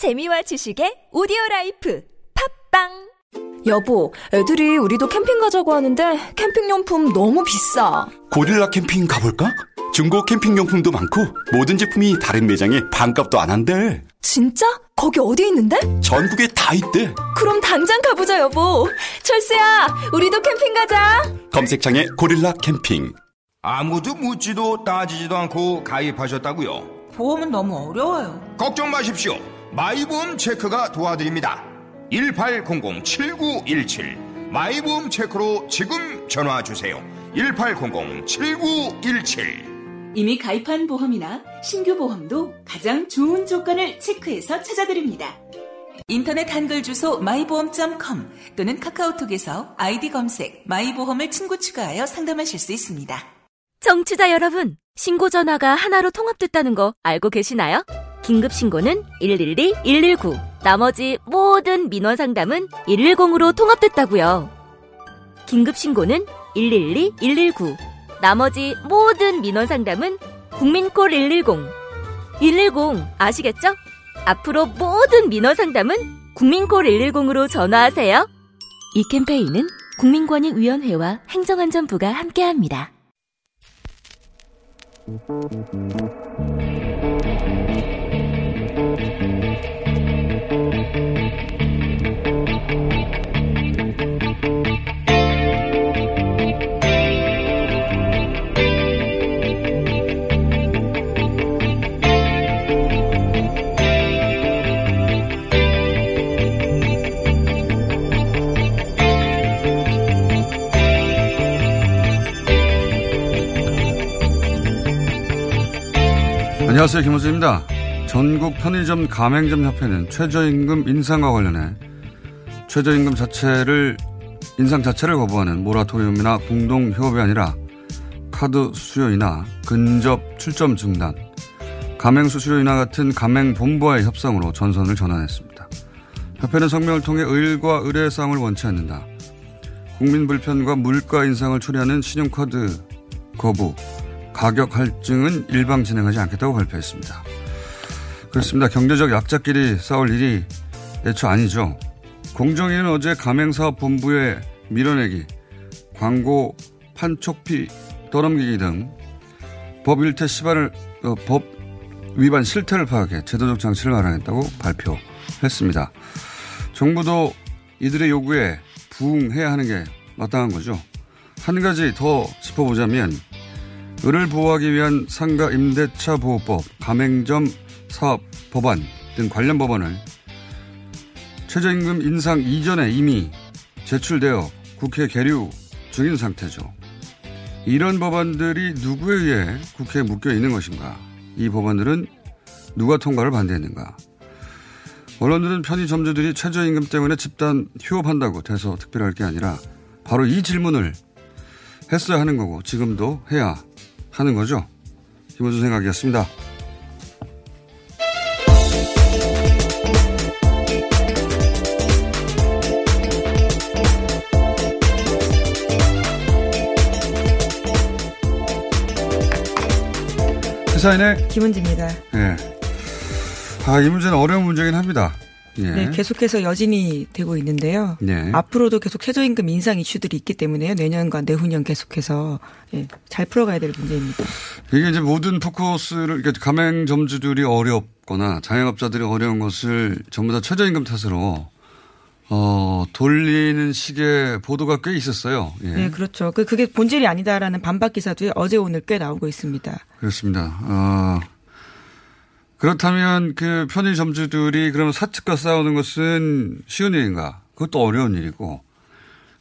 재미와 지식의 오디오 라이프 팟빵 여보, 애들이 우리도 캠핑 가자고 하는데 캠핑용품 너무 비싸. 고릴라 캠핑 가볼까? 중고 캠핑용품도 많고 모든 제품이 다른 매장에 반값도 안 한대. 진짜? 거기 어디 있는데? 전국에 다 있대. 그럼 당장 가보자, 여보. 철수야, 우리도 캠핑 가자. 검색창에 고릴라 캠핑. 아무도 묻지도 따지지도 않고 가입하셨다고요? 보험은 너무 어려워요. 걱정 마십시오. 마이보험 체크가 도와드립니다. 1800-7917 마이보험 체크로 지금 전화 주세요. 1800-7917 이미 가입한 보험이나 신규 보험도 가장 좋은 조건을 체크해서 찾아드립니다. 인터넷 한글 주소 마이보험.com 또는 카카오톡에서 아이디 검색 마이보험을 친구 추가하여 상담하실 수 있습니다. 청취자 여러분, 신고 전화가 하나로 통합됐다는 거 알고 계시나요? 긴급 신고는 112, 119. 나머지 모든 민원 상담은 110으로 통합됐다고요. 긴급 신고는 112, 119. 나머지 모든 민원 상담은 국민콜 110. 110 아시겠죠? 앞으로 모든 민원 상담은 국민콜 110으로 전화하세요. 이 캠페인은 국민권익위원회와 행정안전부가 함께합니다. 안녕하세요. 김호수입니다. 전국 편의점 가맹점 협회는 최저임금 인상과 관련해 최저임금 자체를 인상 자체를 거부하는 모라토리움이나 공동 협업이 아니라 카드 수수료이나 근접 출점 중단, 가맹 수수료이나 같은 가맹 본부와의 협상으로 전선을 전환했습니다. 협회는 성명을 통해 의일과 의뢰 싸움을 원치 않는다. 국민 불편과 물가 인상을 초래하는 신용카드 거부, 가격 할증은 일방 진행하지 않겠다고 발표했습니다. 그렇습니다. 경제적 약자끼리 싸울 일이 애초 아니죠. 공정위는 어제 가맹사업본부의 밀어내기, 광고 판촉비 떠넘기기 등 법 일태 시발을 어, 법 위반 실태를 파악해 제도적 장치를 마련했다고 발표했습니다. 정부도 이들의 요구에 부응해야 하는 게 마땅한 거죠. 한 가지 더 짚어보자면 을을 보호하기 위한 상가 임대차 보호법, 가맹점 사업 법안 등 관련 법안을 최저임금 인상 이전에 이미 제출되어 국회 계류 중인 상태죠. 이런 법안들이 누구에 의해 국회에 묶여 있는 것인가? 이 법안들은 누가 통과를 반대했는가? 언론들은 편의점주들이 최저임금 때문에 집단 휴업한다고 돼서 특별할 게 아니라 바로 이 질문을 했어야 하는 거고 지금도 해야 하는 거죠. 김원준 생각이었습니다. 회사인의 김은지입니다. 예. 아, 이 문제는 어려운 문제긴 합니다. 예. 네, 계속해서 여진이 되고 있는데요. 예. 앞으로도 계속 최저임금 인상 이슈들이 있기 때문에요. 내년과 내후년 계속해서 예, 잘 풀어가야 될 문제입니다. 이게 이제 모든 포커스를, 그러니까 가맹점주들이 어렵거나 자영업자들이 어려운 것을 전부 다 최저임금 탓으로 어, 돌리는 식의 보도가 꽤 있었어요. 예. 네, 그렇죠. 그, 그게 본질이 아니다라는 반박 기사도 어제 오늘 꽤 나오고 있습니다. 그렇습니다. 어, 그렇다면 그 편의점주들이 그러면 사측과 싸우는 것은 쉬운 일인가? 그것도 어려운 일이고,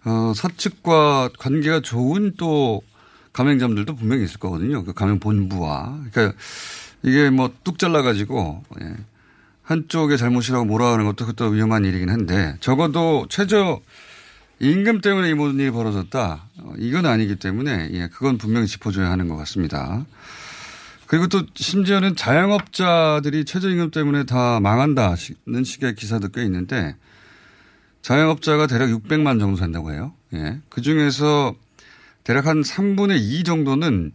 어, 사측과 관계가 좋은 또 가맹점들도 분명히 있을 거거든요. 그 가맹 본부와. 그러니까 이게 뭐 뚝 잘라가지고, 예. 한쪽의 잘못이라고 몰아가는 것도 그것도 위험한 일이긴 한데, 적어도 최저 임금 때문에 이 모든 일이 벌어졌다. 어, 이건 아니기 때문에, 예, 그건 분명히 짚어줘야 하는 것 같습니다. 그리고 또 심지어는 자영업자들이 최저임금 때문에 다 망한다는 식의 기사도 꽤 있는데 자영업자가 대략 600만 정도 된다고 해요. 예. 그 중에서 대략 한 3분의 2 정도는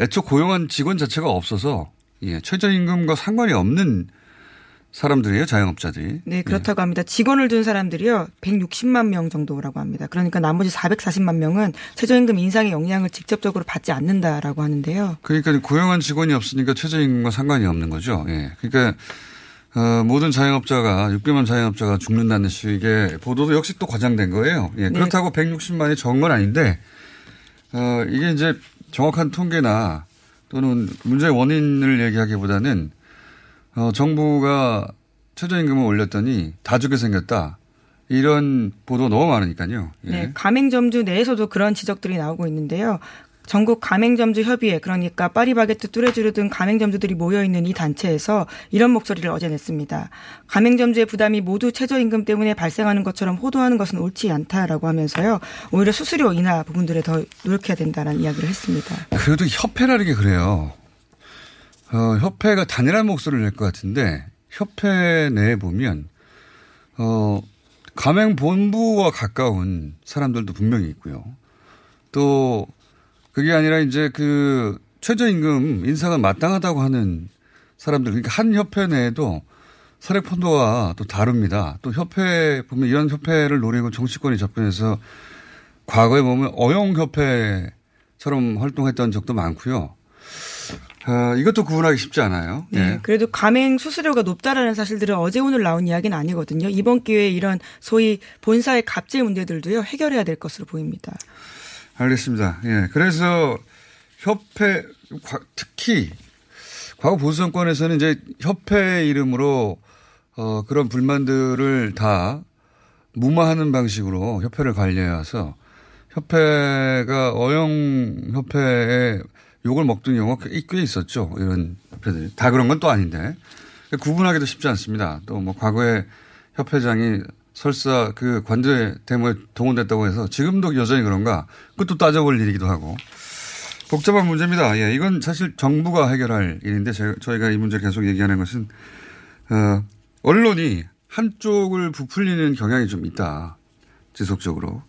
애초 고용한 직원 자체가 없어서 예. 최저임금과 상관이 없는 사람들이에요, 자영업자들이. 네, 그렇다고 합니다. 직원을 둔 사람들이요, 160만 명 정도라고 합니다. 그러니까 나머지 440만 명은 최저임금 인상의 영향을 직접적으로 받지 않는다라고 하는데요. 그러니까 고용한 직원이 없으니까 최저임금과 상관이 없는 거죠. 예. 그러니까 어, 모든 자영업자가 600만 자영업자가 죽는다는 식의 보도도 역시 또 과장된 거예요. 예. 그렇다고 160만이 적은 건 아닌데 어, 이게 이제 정확한 통계나 또는 문제의 원인을 얘기하기보다는 어, 정부가 최저임금을 올렸더니 다 죽게 생겼다. 이런 보도 너무 많으니까요. 예. 네, 가맹점주 내에서도 그런 지적들이 나오고 있는데요. 전국 가맹점주 협의회 그러니까 파리바게트 뚜레쥬르 등 가맹점주들이 모여 있는 이 단체에서 이런 목소리를 어제 냈습니다. 가맹점주의 부담이 모두 최저임금 때문에 발생하는 것처럼 호도하는 것은 옳지 않다라고 하면서요. 오히려 수수료 인하 부분들에 더 노력해야 된다라는 이야기를 했습니다. 그래도 협회라는 게 그래요. 어, 협회가 단일한 목소리를 낼 것 같은데 협회 내에 보면 어, 가맹 본부와 가까운 사람들도 분명히 있고요. 또 그게 아니라 이제 그 최저임금 인상은 마땅하다고 하는 사람들 그러니까 한 협회 내에도 사례 폰도가 또 다릅니다. 또 협회 보면 이런 협회를 노리고 정치권이 접근해서 과거에 보면 어용 협회처럼 활동했던 적도 많고요. 어, 이것도 구분하기 쉽지 않아요. 네. 예. 그래도 가맹 수수료가 높다라는 사실들은 어제 오늘 나온 이야기는 아니거든요. 이번 기회에 이런 소위 본사의 갑질 문제들도요 해결해야 될 것으로 보입니다. 알겠습니다. 예. 그래서 협회, 특히 과거 보수 정권에서는 이제 협회 이름으로 어, 그런 불만들을 다 무마하는 방식으로 협회를 관리해 와서 협회가 어용협회에 욕을 먹던 경우가 꽤 있었죠. 이런 협회들이. 다 그런 건 또 아닌데. 구분하기도 쉽지 않습니다. 또 뭐 과거에 협회장이 설사 그 관제 데모에 동원됐다고 해서 지금도 여전히 그런가 그것도 따져볼 일이기도 하고 복잡한 문제입니다. 예, 이건 사실 정부가 해결할 일인데 저희가 이 문제 계속 얘기하는 것은 어, 언론이 한쪽을 부풀리는 경향이 좀 있다. 지속적으로.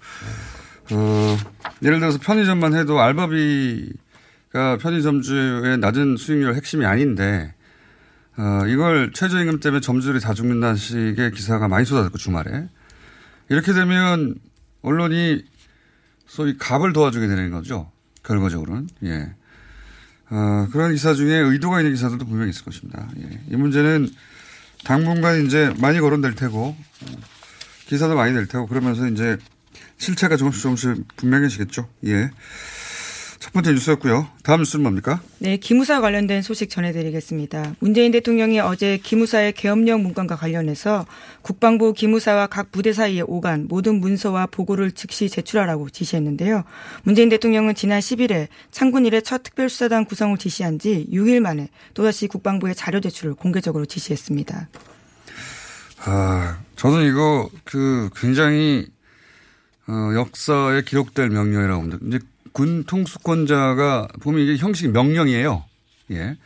어, 예를 들어서 편의점만 해도 알바비 가 편의점주의 낮은 수익률 핵심이 아닌데 어, 이걸 최저임금 때문에 점주들이 다 죽는다는 식의 기사가 많이 쏟아졌고 주말에 이렇게 되면 언론이 소위 갑을 도와주게 되는 거죠. 결과적으로는 예. 어, 그런 기사 중에 의도가 있는 기사들도 분명히 있을 것입니다. 예. 이 문제는 당분간 이제 많이 거론될 테고 기사도 많이 될 테고 그러면서 이제 실체가 조금씩 조금씩 분명해지겠죠. 예. 첫 번째 뉴스였고요. 다음 뉴스는 뭡니까? 네, 기무사 관련된 소식 전해드리겠습니다. 문재인 대통령이 어제 기무사의 계엄령 문건과 관련해서 국방부 기무사와 각 부대 사이에 오간 모든 문서와 보고를 즉시 제출하라고 지시했는데요. 문재인 대통령은 지난 10일에 창군 일의 첫 특별수사단 구성을 지시한 지 6일 만에 또다시 국방부에 자료 제출을 공개적으로 지시했습니다. 아, 저는 이거 그 굉장히 어, 역사에 기록될 명령이라고. 이제 군 통수권자가 보면 이게 형식이 명령이에요. 예.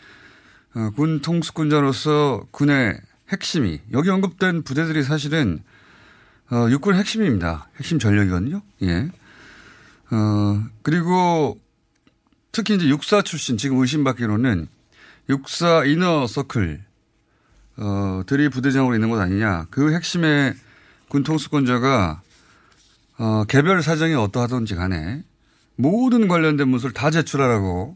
어, 군 통수권자로서 군의 핵심이 여기 언급된 부대들이 사실은 어, 육군 핵심입니다. 핵심 전력이거든요. 예. 어, 그리고 특히 이제 육사 출신 지금 의심받기로는 육사 이너 서클 어, 들이 부대장으로 있는 것 아니냐. 그 핵심의 군 통수권자가 어, 개별 사정이 어떠하든지 간에 모든 관련된 문서를 다 제출하라고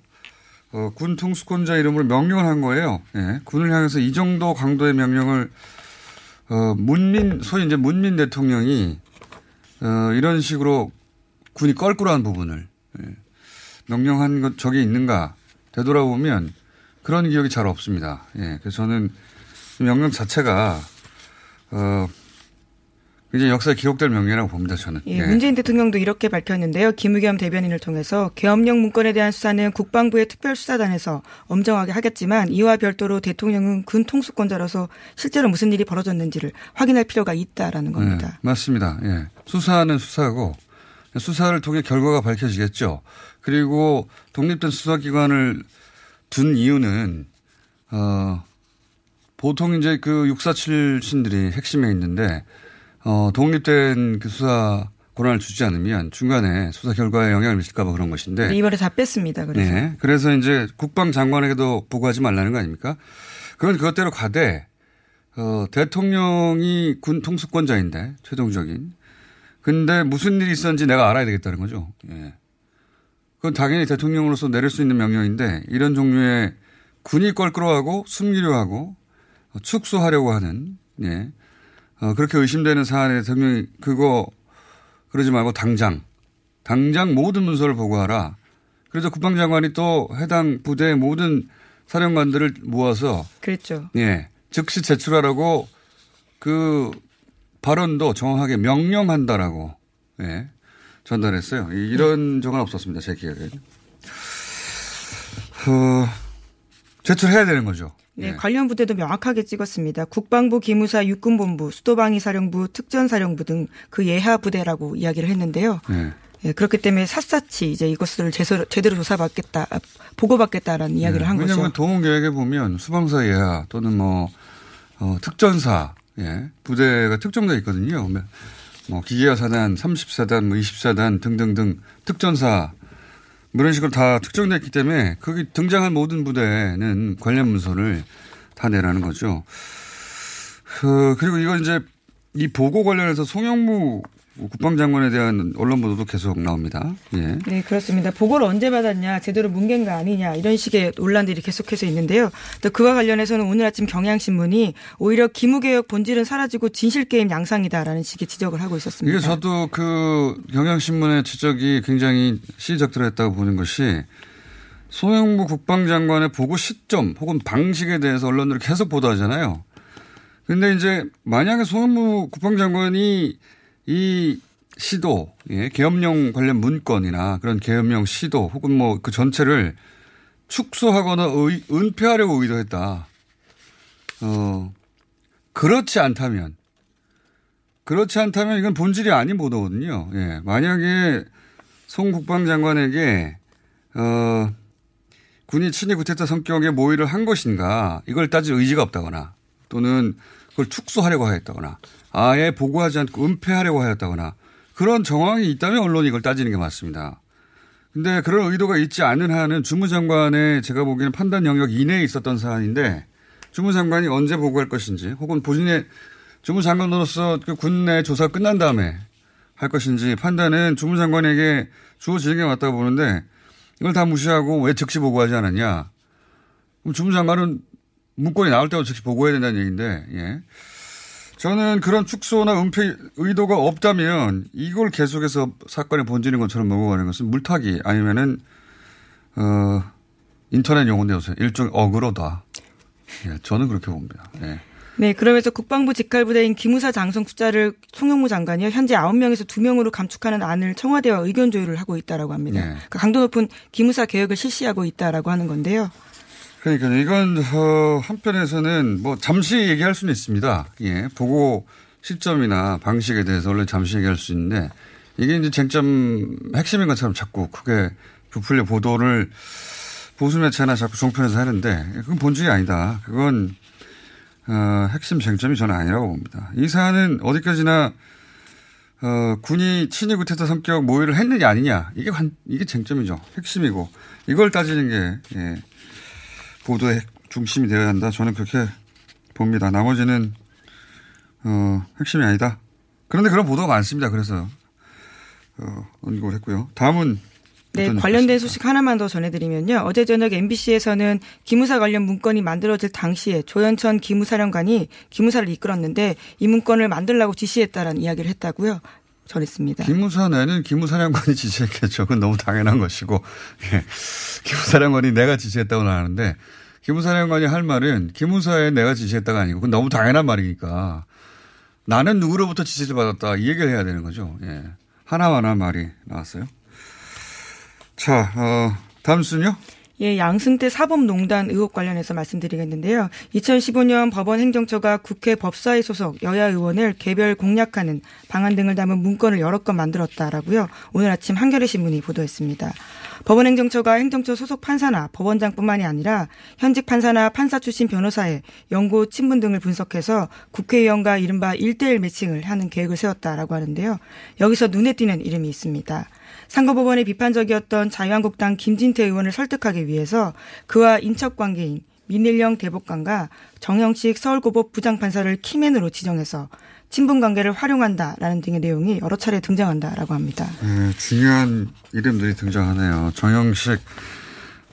어, 군 통수권자 이름으로 명령을 한 거예요. 예. 군을 향해서 이 정도 강도의 명령을 어, 문민 소위 이제 문민 대통령이 어, 이런 식으로 군이 껄끄러운 부분을 예. 명령한 것 저게 있는가 되돌아보면 그런 기억이 잘 없습니다. 예. 그래서 저는 명령 자체가 어, 이제 역사에 기록될 명예라고 봅니다, 저는. 예, 문재인 대통령도 이렇게 밝혔는데요. 김의겸 대변인을 통해서 계엄령 문건에 대한 수사는 국방부의 특별수사단에서 엄정하게 하겠지만 이와 별도로 대통령은 군 통수권자로서 실제로 무슨 일이 벌어졌는지를 확인할 필요가 있다라는 겁니다. 네, 맞습니다. 예. 수사는 수사고 수사를 통해 결과가 밝혀지겠죠. 그리고 독립된 수사기관을 둔 이유는 어 보통 이제 그 육사 출신들이 핵심에 있는데 어, 독립된 그 수사 권한을 주지 않으면 중간에 수사 결과에 영향을 미칠까봐 그런 것인데. 네, 이번에 다 뺐습니다. 그래서. 네. 그래서 이제 국방장관에게도 보고하지 말라는 거 아닙니까? 그건 그것대로 가되 어, 대통령이 군 통수권자인데 최종적인. 근데 무슨 일이 있었는지 내가 알아야 되겠다는 거죠. 예. 그건 당연히 대통령으로서 내릴 수 있는 명령인데 이런 종류의 군이 껄끄러워하고 숨기려 하고 축소하려고 하는 예. 어, 그렇게 의심되는 사안에 대통령이 그거 그러지 말고 당장 당장 모든 문서를 보고하라. 그래서 국방장관이 또 해당 부대의 모든 사령관들을 모아서 그랬죠. 예. 즉시 제출하라고 그 발언도 정확하게 명령한다라고 예. 전달했어요. 이- 이런 적은 없었습니다. 제 기억에. 어, 제출해야 되는 거죠. 네, 예. 관련 부대도 명확하게 찍었습니다. 국방부 기무사 육군본부, 수도방위사령부, 특전사령부 등 그 예하 부대라고 이야기를 했는데요. 예. 예, 그렇기 때문에 샅샅이 이제 이것을 제대로, 제대로 조사받겠다, 아, 보고받겠다라는 이야기를 한 네. 왜냐하면 거죠. 동원 계획에 보면 수방사 예하 또는 뭐 어, 특전사 예, 부대가 특정돼 있거든요. 뭐 기계화 사단, 30사단, 뭐 20사단 등등등 특전사 뭐 이런 식으로 다 특정됐기 때문에 거기 등장한 모든 부대는 관련 문서를 다 내라는 거죠. 그, 그리고 이거 이제 이 보고 관련해서 송영무 국방장관에 대한 언론 보도도 계속 나옵니다. 예. 네, 그렇습니다. 보고를 언제 받았냐, 제대로 뭉갠 거 아니냐, 이런 식의 논란들이 계속해서 있는데요. 또 그와 관련해서는 오늘 아침 경향신문이 오히려 기무개혁 본질은 사라지고 진실 게임 양상이다라는 식의 지적을 하고 있었습니다. 이게 저도 그 경향신문의 지적이 굉장히 시적들했다고 보는 것이 송영무 국방장관의 보고 시점 혹은 방식에 대해서 언론들이 계속 보도하잖아요. 근데 이제 만약에 송영무 국방장관이 이 시도, 예, 계엄령 관련 문건이나 그런 계엄령 시도 혹은 뭐 그 전체를 축소하거나 의, 은폐하려고 의도했다. 어, 그렇지 않다면 그렇지 않다면 이건 본질이 아닌 보도거든요. 예. 만약에 송 국방장관에게, 어, 군이 친위 구태타 성격의 모의를 한 것인가, 이걸 따질 의지가 없다거나, 또는 그걸 축소하려고 하였다거나, 아예 보고하지 않고 은폐하려고 하였다거나, 그런 정황이 있다면 언론이 이걸 따지는 게 맞습니다. 근데 그런 의도가 있지 않은 한은 주무장관의 제가 보기에는 판단 영역 이내에 있었던 사안인데, 주무장관이 언제 보고할 것인지, 혹은 본인의 주무장관으로서 그 군내 조사 끝난 다음에 할 것인지 판단은 주무장관에게 주어지는 게 맞다고 보는데 이걸 다 무시하고 왜 즉시 보고하지 않았냐. 그럼 주무장관은 문건이 나올 때부터 즉시 보고해야 된다는 얘기인데, 예. 저는 그런 축소나 은폐 의도가 없다면 이걸 계속해서 사건의 본질인 것처럼 먹어 가는 것은 물타기 아니면은, 어, 인터넷 용어인데 요새 일종의 어그로다. 예, 저는 그렇게 봅니다. 예. 네, 그러면서 국방부 직할부대인 기무사 장성 숫자를 송영무 장관이요 현재 9명에서 2명으로 감축하는 안을 청와대와 의견 조율을 하고 있다라고 합니다. 네. 그러니까 강도 높은 기무사 개혁을 실시하고 있다라고 하는 건데요. 그러니까 이건 어, 한편에서는 뭐 잠시 얘기할 수는 있습니다. 예, 보고 시점이나 방식에 대해서 원래 잠시 얘기할 수 있는데 이게 이제 쟁점 핵심인 것처럼 자꾸 크게 부풀려 보도를 보수 매체나 자꾸 종편에서 하는데 그건 본질이 아니다. 그건 어, 핵심 쟁점이 저는 아니라고 봅니다. 이 사안은 어디까지나 어, 군이 친위 구태타 성격 모의를 했느냐 아니냐 이게 관, 이게 쟁점이죠. 핵심이고 이걸 따지는 게 예, 보도의 핵- 중심이 되어야 한다. 저는 그렇게 봅니다. 나머지는 어, 핵심이 아니다. 그런데 그런 보도가 많습니다. 그래서 어, 언급을 했고요. 다음은 네, 관련된 소식 하나만 더 전해드리면요. 어제 저녁 MBC에서는 기무사 관련 문건이 만들어질 당시에 조현천 기무사령관이 기무사를 이끌었는데 이 문건을 만들라고 지시했다라는 이야기를 했다고요. 전했습니다. 기무사 내는 기무사령관이 지시했겠죠. 그건 너무 당연한 것이고, 예. 기무사령관이 내가 지시했다고는 하는데, 기무사령관이 할 말은 기무사에 내가 지시했다가 아니고, 그건 너무 당연한 말이니까, 나는 누구로부터 지시를 받았다, 이 얘기를 해야 되는 거죠. 예. 하나하나 말이 나왔어요. 자, 어, 다음 순요? 예, 양승태 사법농단 의혹 관련해서 말씀드리겠는데요. 2015년 법원 행정처가 국회 법사위 소속 여야 의원을 개별 공략하는 방안 등을 담은 문건을 여러 건 만들었다라고요. 오늘 아침 한겨레 신문이 보도했습니다. 법원 행정처가 행정처 소속 판사나 법원장뿐만이 아니라 현직 판사나 판사 출신 변호사의 연고 친분 등을 분석해서 국회의원과 이른바 1대1 매칭을 하는 계획을 세웠다라고 하는데요. 여기서 눈에 띄는 이름이 있습니다. 상고법원에 비판적이었던 자유한국당 김진태 의원을 설득하기 위해서 그와 인척 관계인 민일령 대법관과 정영식 서울고법 부장판사를 키맨으로 지정해서 친분 관계를 활용한다라는 등의 내용이 여러 차례 등장한다라고 합니다. 네, 중요한 이름들이 등장하네요. 정영식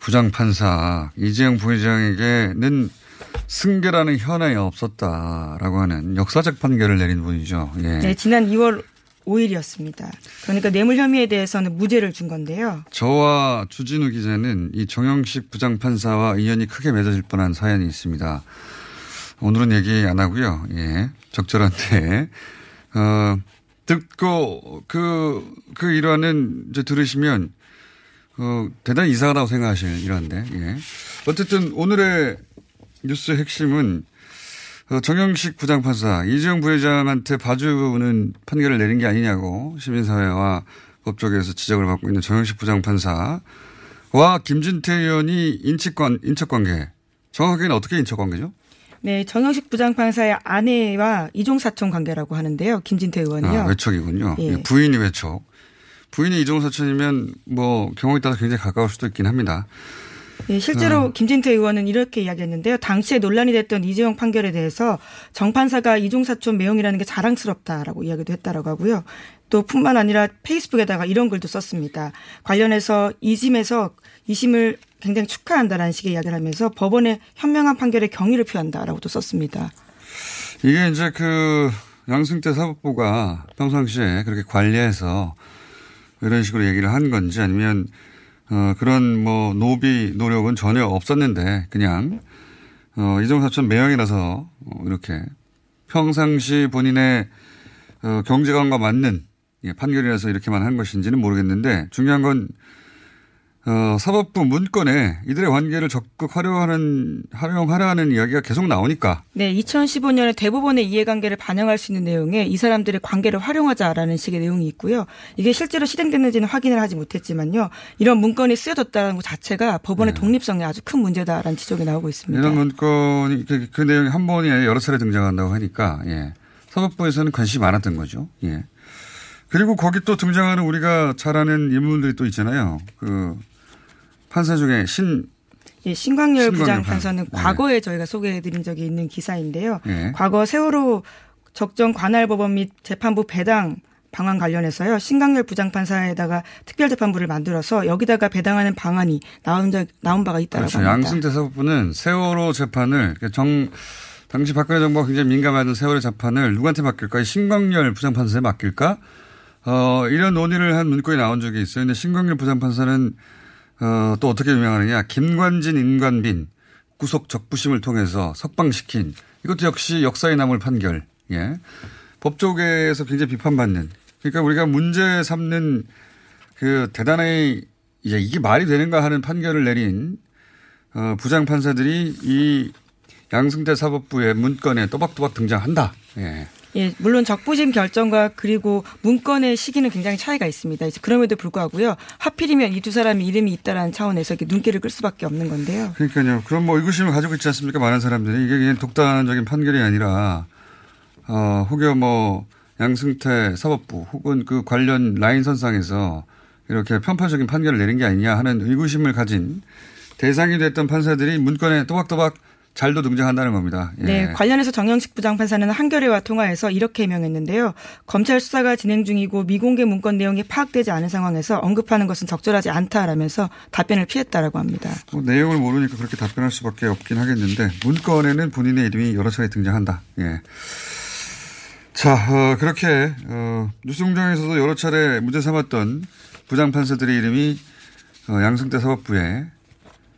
부장판사, 이재영 부회장에게는 승계라는 현안이 없었다라고 하는 역사적 판결을 내린 분이죠. 예. 네, 지난 2월 5일이었습니다. 그러니까 뇌물 혐의에 대해서는 무죄를 준 건데요. 저와 주진우 기자는 이 정영식 부장판사와 인연이 크게 맺어질 뻔한 사연이 있습니다. 오늘은 얘기 안 하고요. 예. 적절한데. 어, 듣고 그, 그 일화는 이제 들으시면 어, 대단히 이상하다고 생각하실 일화인데. 예. 어쨌든 오늘의 뉴스 핵심은 어, 정영식 부장판사 이재용 부회장한테 봐주는 판결을 내린 게 아니냐고 시민사회와 법조계에서 지적을 받고 있는 정영식 부장판사와 김진태 의원이 인척관 인척관계 정확하게는 어떻게 인척관계죠? 네, 정영식 부장판사의 아내와 이종사촌 관계라고 하는데요. 김진태 의원이요. 아, 외척이군요. 예. 부인이 외척. 부인이 이종사촌이면 뭐 경우에 따라 굉장히 가까울 수도 있긴 합니다. 예, 실제로 음. 김진태 의원은 이렇게 이야기했는데요. 당시에 논란이 됐던 이재용 판결에 대해서 정판사가 이종사촌 매형이라는 게 자랑스럽다라고 이야기도 했다라고 하고요. 또 뿐만 아니라 페이스북에다가 이런 글도 썼습니다. 관련해서 이심에서 이심을 굉장히 축하한다라는 식의 이야기를 하면서 법원의 현명한 판결에 경의를 표한다라고도 썼습니다. 이게 이제 그 양승태 사법부가 평상시에 그렇게 관리해서 이런 식으로 얘기를 한 건지 아니면 어 그런 뭐 노비 노력은 전혀 없었는데 그냥 어 이종사촌 매형이라서 어 이렇게 평상시 본인의 어 경제관과 맞는 예, 판결이라서 이렇게만 한 것인지는 모르겠는데 중요한 건 어, 사법부 문건에 이들의 관계를 적극 활용하는, 활용하라는 이야기가 계속 나오니까. 네, 2015년에 대법원의 이해관계를 반영할 수 있는 내용에 이 사람들의 관계를 활용하자라는 식의 내용이 있고요. 이게 실제로 실행됐는지는 확인을 하지 못했지만요. 이런 문건이 쓰여졌다는 것 자체가 법원의 네. 독립성에 아주 큰 문제다라는 지적이 나오고 있습니다. 이런 문건이 그, 그 내용이 한 아니라 여러 차례 등장한다고 하니까, 예. 사법부에서는 관심이 많았던 거죠. 예. 그리고 거기 또 등장하는 우리가 잘 아는 인물들이 또 있잖아요. 그, 판사 중에 신, 예, 신광열 신광열 부장 판사는 판- 네. 과거에 저희가 소개해드린 적이 있는 기사인데요. 예. 과거 세월호 적정 관할법원 및 재판부 배당 방안 관련해서요. 신광열 부장판사에다가 특별재판부를 만들어서 여기다가 배당하는 방안이 나온 적 나온 바가 있다라고 그렇죠. 합니다. 양승태 사법부는 세월호 재판을 그러니까 정 당시 박근혜 정부가 굉장히 민감하던 세월호 재판을 누구한테 맡길까? 신광열 부장판사에 맡길까? 어, 이런 논의를 한 문건이 나온 적이 있어요. 근데 신광열 부장판사는 어, 또 어떻게 유명하느냐? 김관진, 임관빈 구속 적부심을 통해서 석방시킨 이것도 역시 역사에 남을 판결. 예. 법조계에서 굉장히 비판받는. 그러니까 우리가 문제 삼는 그 대단히 이제 이게 말이 되는가 하는 판결을 내린 어, 부장 판사들이 이 양승태 사법부의 문건에 또박또박 등장한다. 예. 예, 물론 적부심 결정과 그리고 문건의 시기는 굉장히 차이가 있습니다. 그럼에도 불구하고요. 하필이면 이 두 사람이 이름이 있다라는 차원에서 이렇게 눈길을 끌 수밖에 없는 건데요. 그러니까요. 그럼 뭐 의구심을 가지고 있지 않습니까? 많은 사람들이 이게 그냥 독단적인 판결이 아니라 어, 혹여 뭐 양승태 사법부 혹은 그 관련 라인 선상에서 이렇게 편파적인 판결을 내린 게 아니냐 하는 의구심을 가진 대상이 됐던 판사들이 문건에 또박또박 잘도 등장한다는 겁니다. 예. 네, 관련해서 정영식 부장판사는 한겨레와 통화해서 이렇게 해명했는데요. 검찰 수사가 진행 중이고 미공개 문건 내용이 파악되지 않은 상황에서 언급하는 것은 적절하지 않다라면서 답변을 피했다라고 합니다. 뭐 내용을 모르니까 그렇게 답변할 수밖에 없긴 하겠는데 문건에는 본인의 이름이 여러 차례 등장한다. 예. 자, 어, 그렇게 어, 뉴스공장에서도 여러 차례 문제 삼았던 부장 판사들의 이름이 어, 양승태 사법부에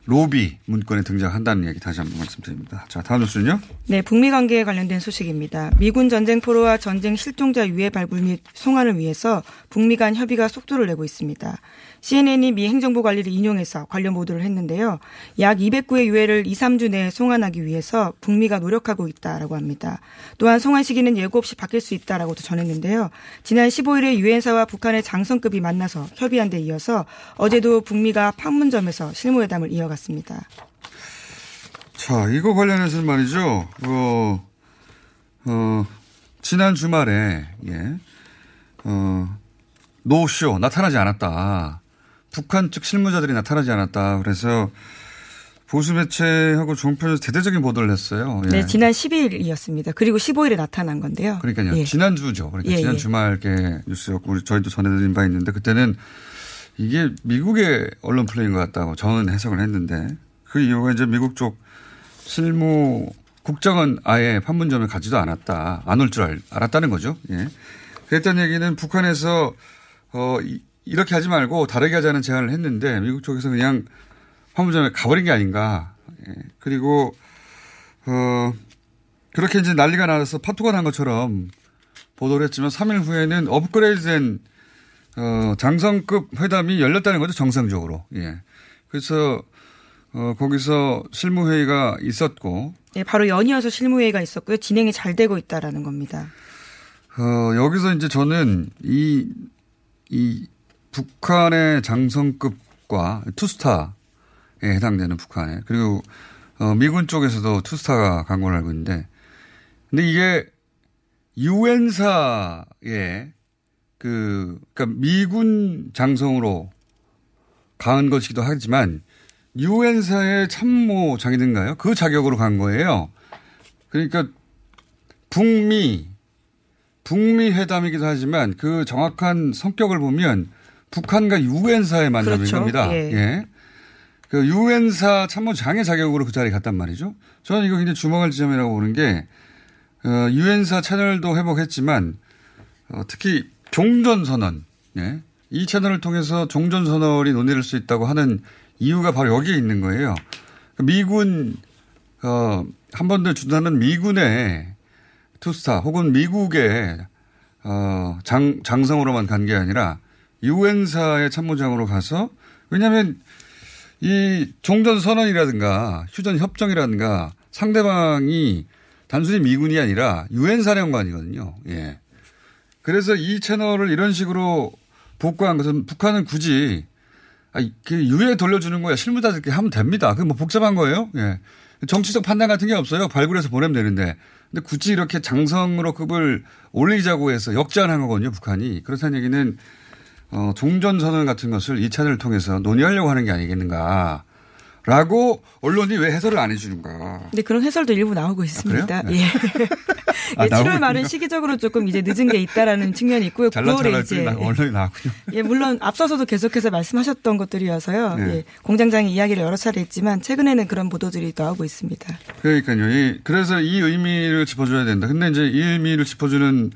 로비 문건에 등장한다는 얘기 다시 한번 말씀드립니다. 자, 다음 뉴스는요. 네, 북미 관계에 관련된 소식입니다. 미군 전쟁 포로와 전쟁 실종자 유해 발굴 및 송환을 위해서 북미 간 협의가 속도를 내고 있습니다. CNN이 미 행정부 관리를 인용해서 관련 보도를 했는데요. 약 209의 유해를 2, 3주 내에 송환하기 위해서 북미가 노력하고 있다라고 합니다. 또한 송환 시기는 예고 없이 바뀔 수 있다라고도 전했는데요. 지난 15일에 유엔사와 북한의 장성급이 만나서 협의한 데 이어서 어제도 북미가 판문점에서 실무회담을 이어갔습니다. 자, 이거 관련해서는 말이죠. 어, 어, 지난 주말에, 예, 어, 노쇼, 나타나지 않았다. 북한 측 실무자들이 나타나지 않았다. 그래서, 보수 매체하고 종편에서 대대적인 보도를 했어요. 예. 네, 지난 10일이었습니다. 그리고 15일에 나타난 건데요. 그러니까요. 예. 지난주죠. 그러니까 예, 지난 예. 주말께 뉴스였고 우리 저희도 전해드린 바 있는데 그때는 이게 미국의 언론 플레이인 것 같다고 저는 해석을 했는데 그 이유가 이제 미국 쪽 실무 국정은 아예 판문점에 가지도 않았다. 안 올 줄 알았다는 거죠. 예. 그랬던 얘기는 북한에서 어, 이, 이렇게 하지 말고 다르게 하자는 제안을 했는데 미국 쪽에서 그냥 판문점에 가버린 게 아닌가. 예. 그리고 어, 그렇게 이제 난리가 나서 파토가 난 것처럼 보도를 했지만 3일 후에는 업그레이드된 어, 장성급 회담이 열렸다는 거죠, 정상적으로. 예. 그래서 어, 거기서 실무회의가 있었고, 네, 바로 연이어서 실무회의가 있었고요. 진행이 잘 되고 있다라는 겁니다. 어, 여기서 이제 저는 이, 이 북한의 장성급과 투스타에 해당되는 북한에 그리고 어, 미군 쪽에서도 투스타가 간 걸로 알고 있는데 근데 이게 유엔사의 그, 그니까 미군 장성으로 간 것이기도 하지만 유엔사의 참모장이든가요? 그 자격으로 간 거예요. 그러니까 북미 북미 회담이기도 하지만 그 정확한 성격을 보면 북한과 유엔사의 만남인 그렇죠. 겁니다. 예. 예. 그 유엔사 참모장의 자격으로 그 자리에 갔단 말이죠. 저는 이거 굉장히 주목할 지점이라고 보는 게 어, 유엔사 채널도 회복했지만 어, 특히 종전선언, 예. 이 채널을 통해서 종전선언이 논의될 수 있다고 하는 이유가 바로 여기에 있는 거예요. 그 미군, 어, 한 번도 준다는 미군의 투스타 혹은 미국의 어, 장, 장성으로만 간 게 아니라 유엔사의 참모장으로 가서 왜냐하면 이 종전 선언이라든가 휴전 협정이라든가 상대방이 단순히 미군이 아니라 유엔 사령관이거든요. 예. 그래서 이 채널을 이런 식으로 복구한 것은 북한은 굳이 아, 그 유에 돌려주는 거야. 실무자들께 하면 됩니다. 그뭐 복잡한 거예요. 예. 정치적 판단 같은 게 없어요. 발굴해서 보내면 되는데. 근데 굳이 이렇게 장성으로 급을 올리자고 해서 역제안한 거거든요. 북한이. 그렇다는 얘기는 어, 종전 선언 같은 것을 이 채널을 통해서 논의하려고 하는 게 아니겠는가. 라고 언론이 왜 해설을 안 해주는가. 근데 그런 해설도 일부 나오고 있습니다. 네. 예. 아, 예, 나오고 7월 말은. 시기적으로 조금 이제 늦은 게 있다라는 측면이 있고요. 잘난 9월에 척할 이제 때 언론이 나왔군요. 예, 물론 앞서서도 계속해서 말씀하셨던 것들이어서요. 네. 예, 공장장이 이야기를 여러 차례 했지만 최근에는 그런 보도들이 나오고 있습니다. 그러니까요. 이, 그래서 이 의미를 짚어줘야 된다. 근데 이제 이 의미를 짚어주는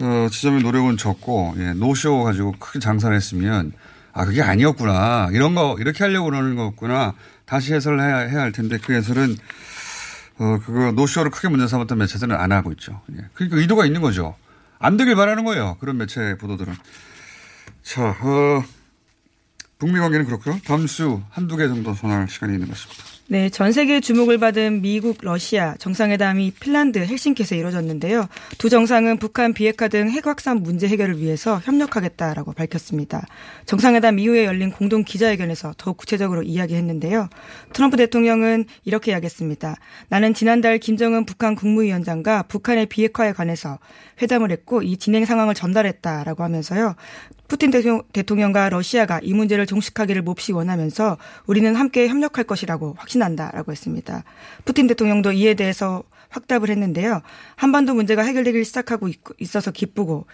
어, 지점의 노력은 적고 예, 노쇼 가지고 크게 장사를 했으면 아 그게 아니었구나 이런 거 이렇게 하려고 그러는 거였구나 다시 해설을 해야, 해야 할 텐데 그 해설은 어 그거 노쇼를 크게 문제 삼았던 매체들은 안 하고 있죠. 예. 그러니까 의도가 있는 거죠. 안 되길 바라는 거예요. 그런 매체 보도들은. 자, 어, 북미 관계는 그렇고요. 다음 주 한두 개 정도 전할 시간이 있는 것 같습니다. 네, 전 세계 주목을 받은 미국, 러시아 정상회담이 핀란드 헬싱키에서 이뤄졌는데요. 두 정상은 북한 비핵화 등 핵 확산 문제 해결을 위해서 협력하겠다라고 밝혔습니다. 정상회담 이후에 열린 공동 기자회견에서 더욱 구체적으로 이야기했는데요. 트럼프 대통령은 이렇게 이야기했습니다. 나는 지난달 김정은 북한 국무위원장과 북한의 비핵화에 관해서 회담을 했고 이 진행 상황을 전달했다라고 하면서요. 푸틴 대통령- 대통령 과 러시아가 이 문제를 종식하기를 몹시 원하면서 우리는 함께 협력할 것이라고 확신한다라고 했습니다. 푸틴 대통령도 이에 대해서 확답을 했는데요. 한반도 문제가 해결되기 시작하고 있- 있어서 기쁘고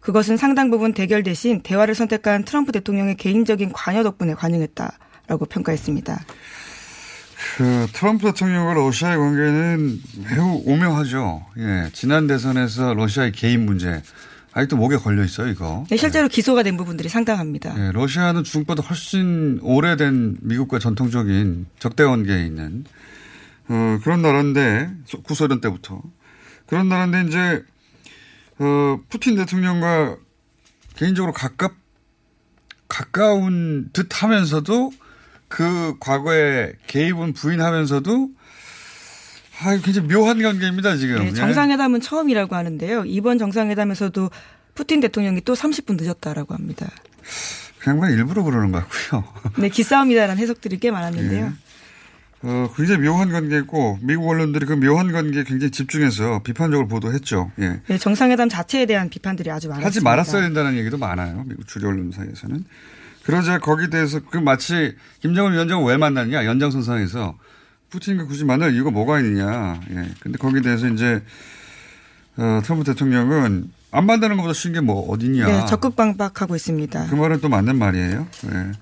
그것은 상당 부분 대결 대신 대화를 선택한 트럼프 대통령의 개인적인 관여 덕분에 가능했다라고 평가했습니다. 그 트럼프 대통령과 러시아의 관계는 매우 오묘하죠. 예, 지난 대선에서 러시아의 개인 문제 아직도 목에 걸려 있어요, 이거. 네, 실제로 기소가 된 부분들이 상당합니다. 예, 러시아는 중국보다 훨씬 오래된 미국과 전통적인 적대 관계에 있는 어, 그런 나라인데 소- 구소련 때부터 그런 나라인데 이제 어, 푸틴 대통령과 개인적으로 가깝 가까운 듯하면서도 그 과거의 개입은 부인하면서도 아, 굉장히 묘한 관계입니다 지금. 네, 예. 정상회담은 처음이라고 하는데요. 이번 정상회담에서도 푸틴 대통령이 또 30분 늦었다라고 합니다. 그냥 만 일부러 그러는 것 같고요. 네, 기싸움이다라는 해석들이 꽤 많았는데요. 예. 어, 굉장히 묘한 관계고 미국 언론들이 그 묘한 관계에 굉장히 집중해서 비판적으로 보도했죠. 예. 네, 정상회담 자체에 대한 비판들이 아주 많았습니다. 하지 말았어야 된다는 얘기도 많아요. 미국 주류 언론 사이에서는. 그러자 거기에 대해서 그 마치 김정은 위원장을 왜 만났냐 연장선상에서 푸틴과 굳이 만날 이유가 뭐가 있느냐. 예. 근데 거기에 대해서 이제 어, 트럼프 대통령은 안 만나는 것보다 쉬운 게 뭐 어디냐. 네, 적극 반박하고 있습니다. 그 말은 또 맞는 말이에요. 예.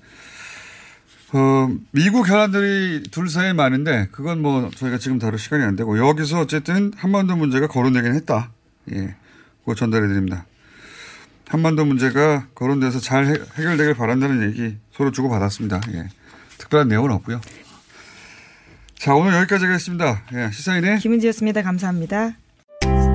어, 미국 현안들이 둘 사이에 많은데 그건 뭐 저희가 지금 다룰 시간이 안 되고 여기서 어쨌든 한반도 문제가 거론되긴 했다. 예. 그거 전달해 드립니다. 한반도 문제가 거론돼서 잘 해, 결되길 바란다는 얘기 서로 주고받았습니다. 예. 특별한 내용은 없고요. 자, 오늘 여기까지 하겠습니다. 예, 시사인의 김은지였습니다. 감사합니다.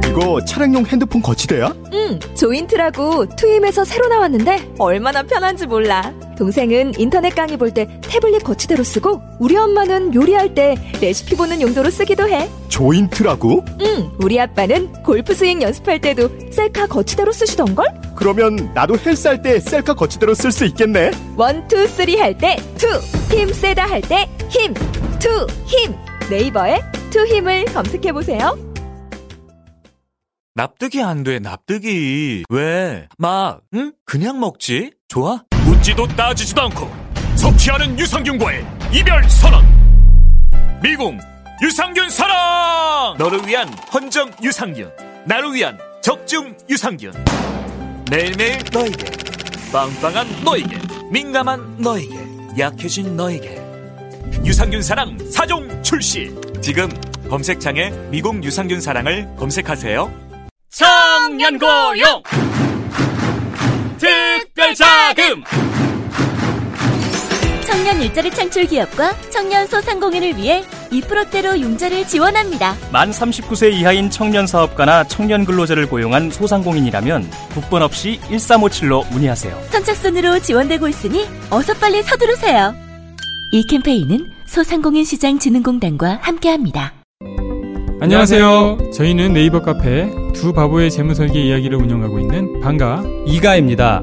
이거 차량용 핸드폰 거치대야? 응, 조인트라고 투임에서 새로 나왔는데 얼마나 편한지 몰라. 동생은 인터넷 강의 볼 때 태블릿 거치대로 쓰고 우리 엄마는 요리할 때 레시피 보는 용도로 쓰기도 해. 조인트라고? 응, 우리 아빠는 골프 스윙 연습할 때도 셀카 거치대로 쓰시던걸? 그러면 나도 헬스할 때 셀카 거치대로 쓸 수 있겠네. one, two, three 할 때 two, 힘 세다 할 때 힘, 투, 힘. 네이버에 투 힘을 검색해 보세요. 납득이 안 돼, 납득이. 왜? 막, 응? 그냥 먹지? 좋아? 묻지도 따지지도 않고 섭취하는 유산균과의 이별 선언. 미궁 유산균 사랑! 너를 위한 헌정 유산균. 나를 위한 적중 유산균. 매일매일 너에게. 빵빵한 너에게. 민감한 너에게. 약해진 너에게. 유산균 사랑 4종 출시. 지금 검색창에 미궁 유산균 사랑을 검색하세요. 청년고용 특별자금 청년 일자리 창출 기업과 청년 소상공인을 위해 2%대로 융자를 지원합니다. 만 39세 이하인 청년 사업가나 청년 근로자를 고용한 소상공인이라면 국번 없이 1357로 문의하세요. 선착순으로 지원되고 있으니 어서 빨리 서두르세요. 이 캠페인은 소상공인 시장 진흥공단과 함께합니다. 안녕하세요. 저희는 네이버 카페 두 바보의 재무설계 이야기를 운영하고 있는 방가 이가입니다.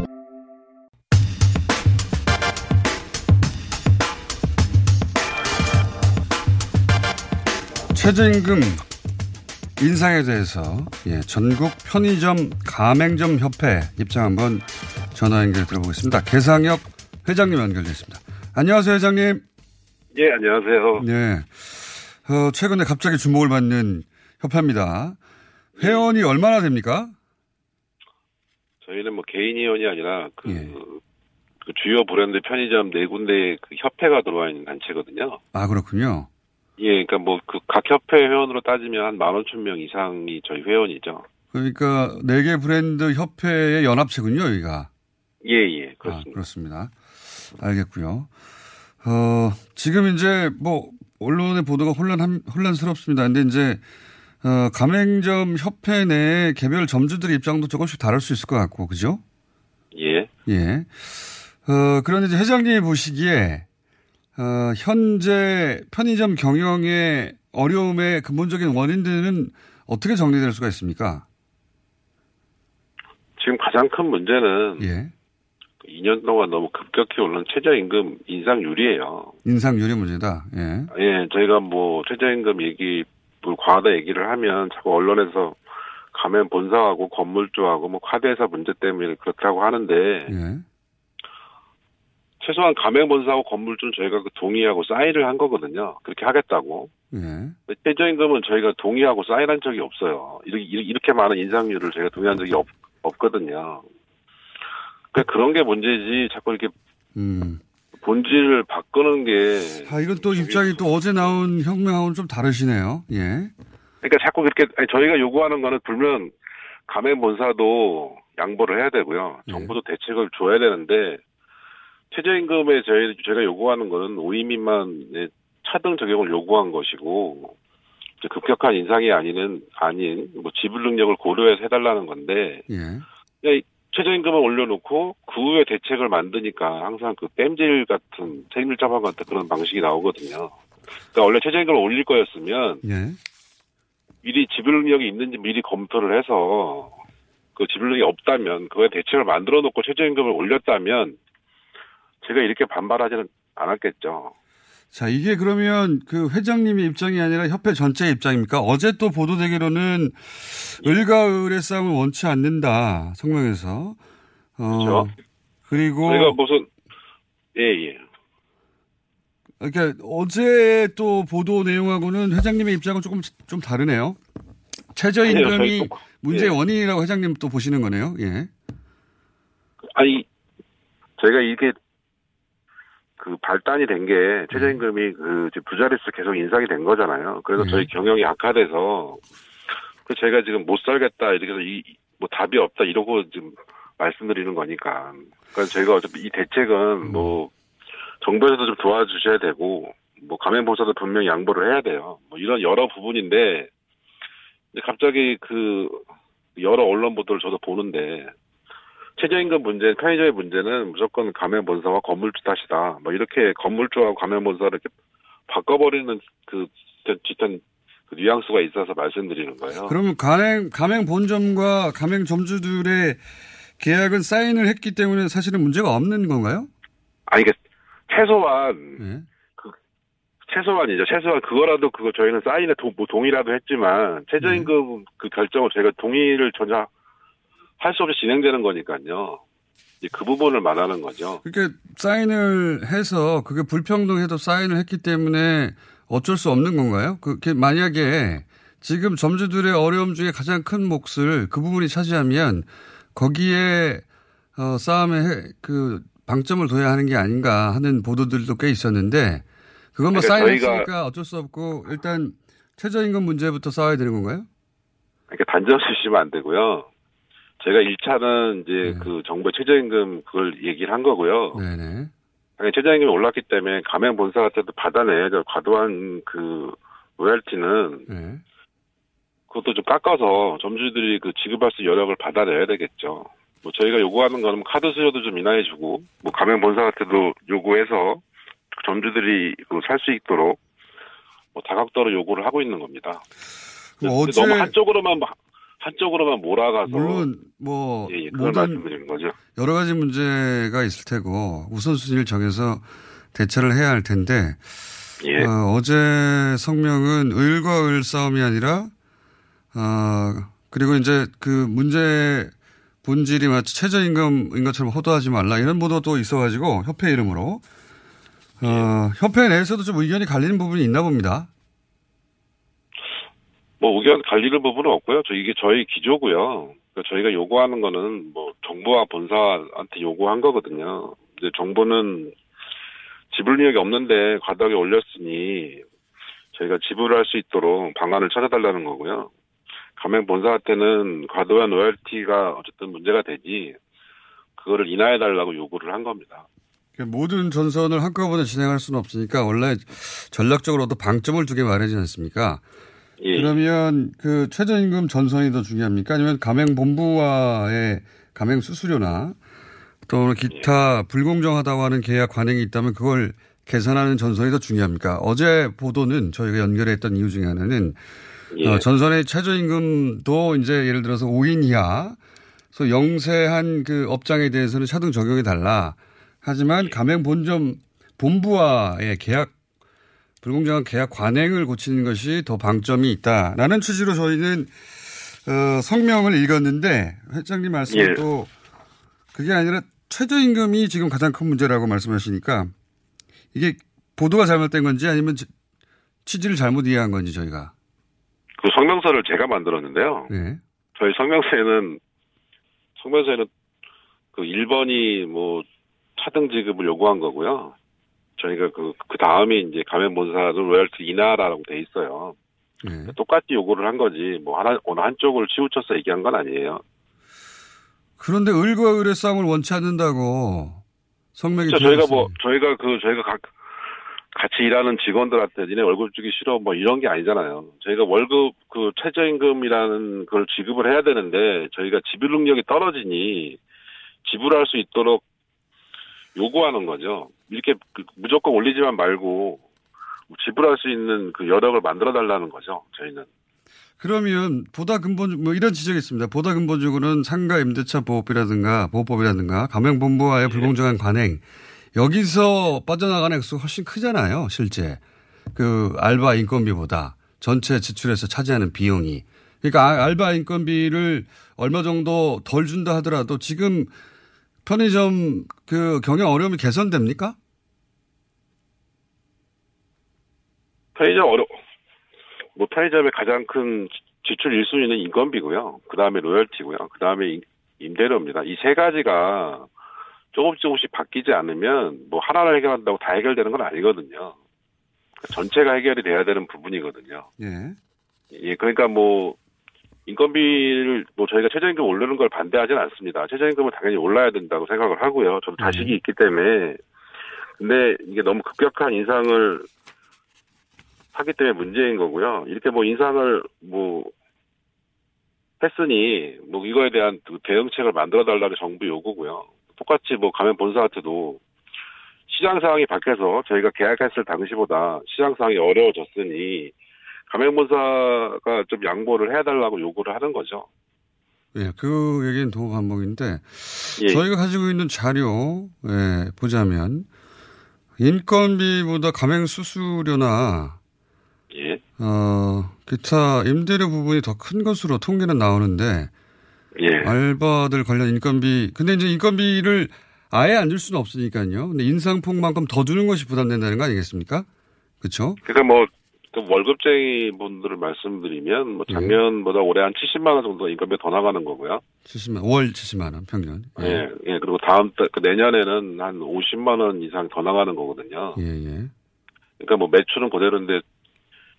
최저임금 인상에 대해서 예, 전국 편의점 가맹점 협회 입장 한번 전화 연결 들어보겠습니다. 개상혁 회장님 연결됐습니다. 안녕하세요, 회장님. 예, 안녕하세요. 네. 어, 최근에 갑자기 주목을 받는 협회입니다. 회원이 얼마나 됩니까? 저희는 뭐 개인 회원이 아니라 그, 예. 그 주요 브랜드 편의점 네 군데 그 협회가 들어와 있는 단체거든요. 아, 그렇군요. 예, 그러니까 뭐 그 각 협회 회원으로 따지면 한 만 오천 명 이상이 저희 회원이죠. 그러니까 네 개 브랜드 협회의 연합체군요, 여기가. 예, 예, 그렇습니다. 아, 그렇습니다. 알겠고요. 어, 지금 이제 뭐 언론의 보도가 혼란 혼란스럽습니다. 근데 이제 어, 가맹점 협회 내 개별 점주들의 입장도 조금씩 다를 수 있을 것 같고, 그죠? 예. 예. 어, 그런데 이제 회장님이 보시기에 어, 현재 편의점 경영의 어려움의 근본적인 원인들은 어떻게 정리될 수가 있습니까? 지금 가장 큰 문제는 예. 2년 동안 너무 급격히 오른 최저임금 인상률이에요. 인상률이 문제다. 예. 예, 저희가 뭐 최저임금 얘기 뭘 과하다 얘기를 하면 자꾸 언론에서 가면 본사하고 건물주하고 뭐 카드회사 문제 때문에 그렇다고 하는데 예. 최소한 가맹본사하고 건물주는 저희가 그 동의하고 사인을 한 거거든요. 그렇게 하겠다고. 예. 최저임금은 저희가 동의하고 사인한 적이 없어요. 이렇게, 이렇게 많은 인상률을 저희가 동의한 적이 없, 없거든요. 그러니까 그런 게 문제지 자꾸 이렇게 음. 본질을 바꾸는 게. 아, 이건 또 입장이 또 어제 나온 혁명하고는 좀 다르시네요. 예. 그러니까 자꾸 그렇게, 아니, 저희가 요구하는 거는 불면 가맹본사도 양보를 해야 되고요. 예. 정부도 예. 대책을 줘야 되는데 최저임금에 저희, 저희가 요구하는 거는 5인 미만의 차등 적용을 요구한 것이고, 급격한 인상이 아니는, 아닌, 뭐 지불 능력을 고려해서 해달라는 건데, 예. 최저임금을 올려놓고 그 후에 대책을 만드니까 항상 그 땜질 같은 책임질 자방 같은 그런 방식이 나오거든요. 그러니까 원래 최저임금을 올릴 거였으면, 예. 미리 지불 능력이 있는지 미리 검토를 해서 그 지불 능력이 없다면 그거에 대책을 만들어 놓고 최저임금을 올렸다면 제가 이렇게 반발하지는 않았겠죠. 자, 이게 그러면 그 회장님의 입장이 아니라 협회 전체 입장입니까? 어제 또 보도되기로는 을과 을의 싸움을 원치 않는다. 성명에서. 어, 그렇죠. 그리고 저희가 무슨 예 예. 그러니까 어제 또 보도 내용하고는 회장님의 입장은 조금 좀 다르네요. 최저임금이 문제의 예. 원인이라고 회장님 또 보시는 거네요. 예. 아니 저희가 이게 그 발단이 된 게 최저임금이 그 이제 부자릿수 계속 인상이 된 거잖아요. 그래서 저희 경영이 악화돼서 그 제가 지금 못 살겠다 이렇게 해서 이 뭐 답이 없다 이러고 지금 말씀드리는 거니까. 그러니까 저희가 어차피 이 대책은 뭐 정부에서도 좀 도와주셔야 되고 뭐 감염보사도 분명히 양보를 해야 돼요. 뭐 이런 여러 부분인데 갑자기 그 여러 언론 보도를 저도 보는데 최저임금 문제, 편의점의 문제는 무조건 가맹본사와 건물주 탓이다. 뭐 이렇게 건물주하고 가맹본사를 이렇게 바꿔버리는 그 짙은 그 뉘앙스가 있어서 말씀드리는 거예요. 그러면 가맹 가맹 본점과 가맹 점주들의 계약은 사인을 했기 때문에 사실은 문제가 없는 건가요? 아 이게 최소한 예. 그 최소한이죠. 최소한 그거라도 그거 저희는 사인에 도, 뭐 동의라도 했지만 최저임금 그 결정을 저희가 동의를 전혀 할 수 없이 진행되는 거니까요. 그 부분을 말하는 거죠. 그러니까 사인을 해서 그게 불평등해도 사인을 했기 때문에 어쩔 수 없는 건가요? 그게 만약에 지금 점주들의 어려움 중에 가장 큰 몫을 그 부분이 차지하면 거기에 어, 싸움에 해- 그 방점을 둬야 하는 게 아닌가 하는 보도들도 꽤 있었는데 그건 뭐 그러니까 사인했으니까 어쩔 수 없고 일단 최저임금 문제부터 싸워야 되는 건가요? 이렇게 단정 주시면 안 되고요. 제가 1차는 이제 그 정부의 최저임금 그걸 얘기를 한 거고요. 네네. 당연히 최저임금이 올랐기 때문에 가맹 본사 같은 도 받아내야죠. 과도한 그 로열티는 네. 그것도 좀 깎아서 점주들이 그 지급할 수 여력을 받아내야 되겠죠. 뭐 저희가 요구하는 거는 카드 수요도 좀 인하해주고 뭐 가맹 본사 같은도 요구해서 점주들이 그 살 수 있도록 뭐 다각도로 요구를 하고 있는 겁니다. 어제- 너무 한쪽으로만 한쪽으로만 몰아가서 물론 뭐 예, 예, 모든. 여러 가지 문제가 있을 테고 우선순위를 정해서 대처를 해야 할 텐데 예. 어, 제 성명은 을과 을 싸움이 아니라 어, 그리고 이제 그 문제 본질이 마치 최저임금인 것처럼 호도하지 말라 이런 보도도 있어가지고 협회 이름으로 어, 협회 내에서도 좀 의견이 갈리는 부분이 있나 봅니다. 뭐 의견 갈리는 부분은 없고요. 저 이게 저희 기조고요. 그러니까 저희가 요구하는 거는 뭐 정부와 본사한테 요구한 거거든요. 이제 정부는 지불 능력이 없는데 과도하게 올렸으니 저희가 지불할 수 있도록 방안을 찾아달라는 거고요. 가맹 본사한테는 과도한 로열티가 어쨌든 문제가 되지 그거를 인하해 달라고 요구를 한 겁니다. 그러니까 모든 전선을 한꺼번에 진행할 수는 없으니까 원래 전략적으로도 방점을 두게 마련이지 않습니까? 예. 그러면 그 최저임금 전선이 더 중요합니까? 아니면 가맹본부와의 가맹 수수료나 또는 기타 불공정하다고 하는 계약 관행이 있다면 그걸 개선하는 전선이 더 중요합니까? 어제 보도는 저희가 연결했던 이유 중에 하나는 예. 어, 전선의 최저임금도 이제 예를 들어서 5인 이하, 그래서 영세한 그 업장에 대해서는 차등 적용해 달라. 하지만 가맹 본점 본부와의 계약 불공정한 계약 관행을 고치는 것이 더 방점이 있다라는 취지로 저희는 어, 성명을 읽었는데 회장님 말씀은 예. 또 그게 아니라 최저임금이 지금 가장 큰 문제라고 말씀하시니까 이게 보도가 잘못된 건지 아니면 지- 취지를 잘못 이해한 건지 저희가 그 성명서를 제가 만들었는데요. 네. 저희 성명서에는 성명서에는 그 1번이 뭐 차등 지급을 요구한 거고요. 저희가 그, 그 다음에 이제 가맹본사도 로열티 인하라고 돼 있어요. 네. 똑같이 요구를 한 거지, 뭐, 하나, 어느 한쪽을 치우쳐서 얘기한 건 아니에요. 그런데 을과 을의 싸움을 원치 않는다고 성명이 진짜 저희가 뭐, 저희가 그, 저희가 각, 같이 일하는 직원들한테 니네 월급 주기 싫어 뭐 이런 게 아니잖아요. 저희가 월급 그 최저임금이라는 걸 지급을 해야 되는데 저희가 지불 능력이 떨어지니 지불할 수 있도록 요구하는 거죠. 이렇게 그 무조건 올리지만 말고 지불할 수 있는 그 여력을 만들어 달라는 거죠. 저희는. 그러면 보다 근본 뭐 이런 지적이 있습니다. 보다 근본적으로는 상가 임대차 보호법이라든가 보호법이라든가 가맹본부와의 불공정한 관행 여기서 빠져나가는 액수가 훨씬 크잖아요. 실제 그 알바 인건비보다 전체 지출에서 차지하는 비용이 그러니까 아- 알바 인건비를 얼마 정도 덜 준다 하더라도 지금 편의점 그 경영 어려움이 개선됩니까? 편의점 어려, 뭐 편의점의 가장 큰 지- 지출 1순위는 인건비고요. 그 다음에 로열티고요. 그 다음에 임대료입니다. 이 세 가지가 조금씩 조금씩 바뀌지 않으면 뭐 하나를 해결한다고 다 해결되는 건 아니거든요. 전체가 해결이 돼야 되는 부분이거든요. 예. 예, 그러니까 뭐 인건비를 뭐 저희가 최저임금 오르는 걸 반대하지는 않습니다. 최저임금은 당연히 올라야 된다고 생각을 하고요. 저도 자식이 있기 때문에 근데 이게 너무 급격한 인상을 하기 때문에 문제인 거고요. 이렇게 뭐 인상을 뭐 했으니 뭐 이거에 대한 그 대응책을 만들어 달라는 정부 요구고요. 똑같이 뭐 가면 본사한테도 시장 상황이 바뀌어서 저희가 계약했을 당시보다 시장 상황이 어려워졌으니 가맹본사가 좀 양보를 해달라고 요구를 하는 거죠. 예, 그 얘기는 도 반복인데 예. 저희가 가지고 있는 자료 예, 보자면 인건비보다 가맹 수수료나 예. 어, 기타 임대료 부분이 더 큰 것으로 통계는 나오는데 예. 알바들 관련 인건비 근데 이제 인건비를 아예 안 줄 수는 없으니까요. 근데 인상폭만큼 더 주는 것이 부담된다는 거 아니겠습니까? 그렇죠? 그러니까 뭐, 그 월급쟁이 분들을 말씀드리면, 뭐, 작년보다 올해 한 70만 원 정도 인건비가 더 나가는 거고요. 70만 월 70만 원 평균. 예, 예, 그리고 다음 달, 그 내년에는 한 50만 원 이상 더 나가는 거거든요. 예, 예. 그러니까 뭐 매출은 그대로인데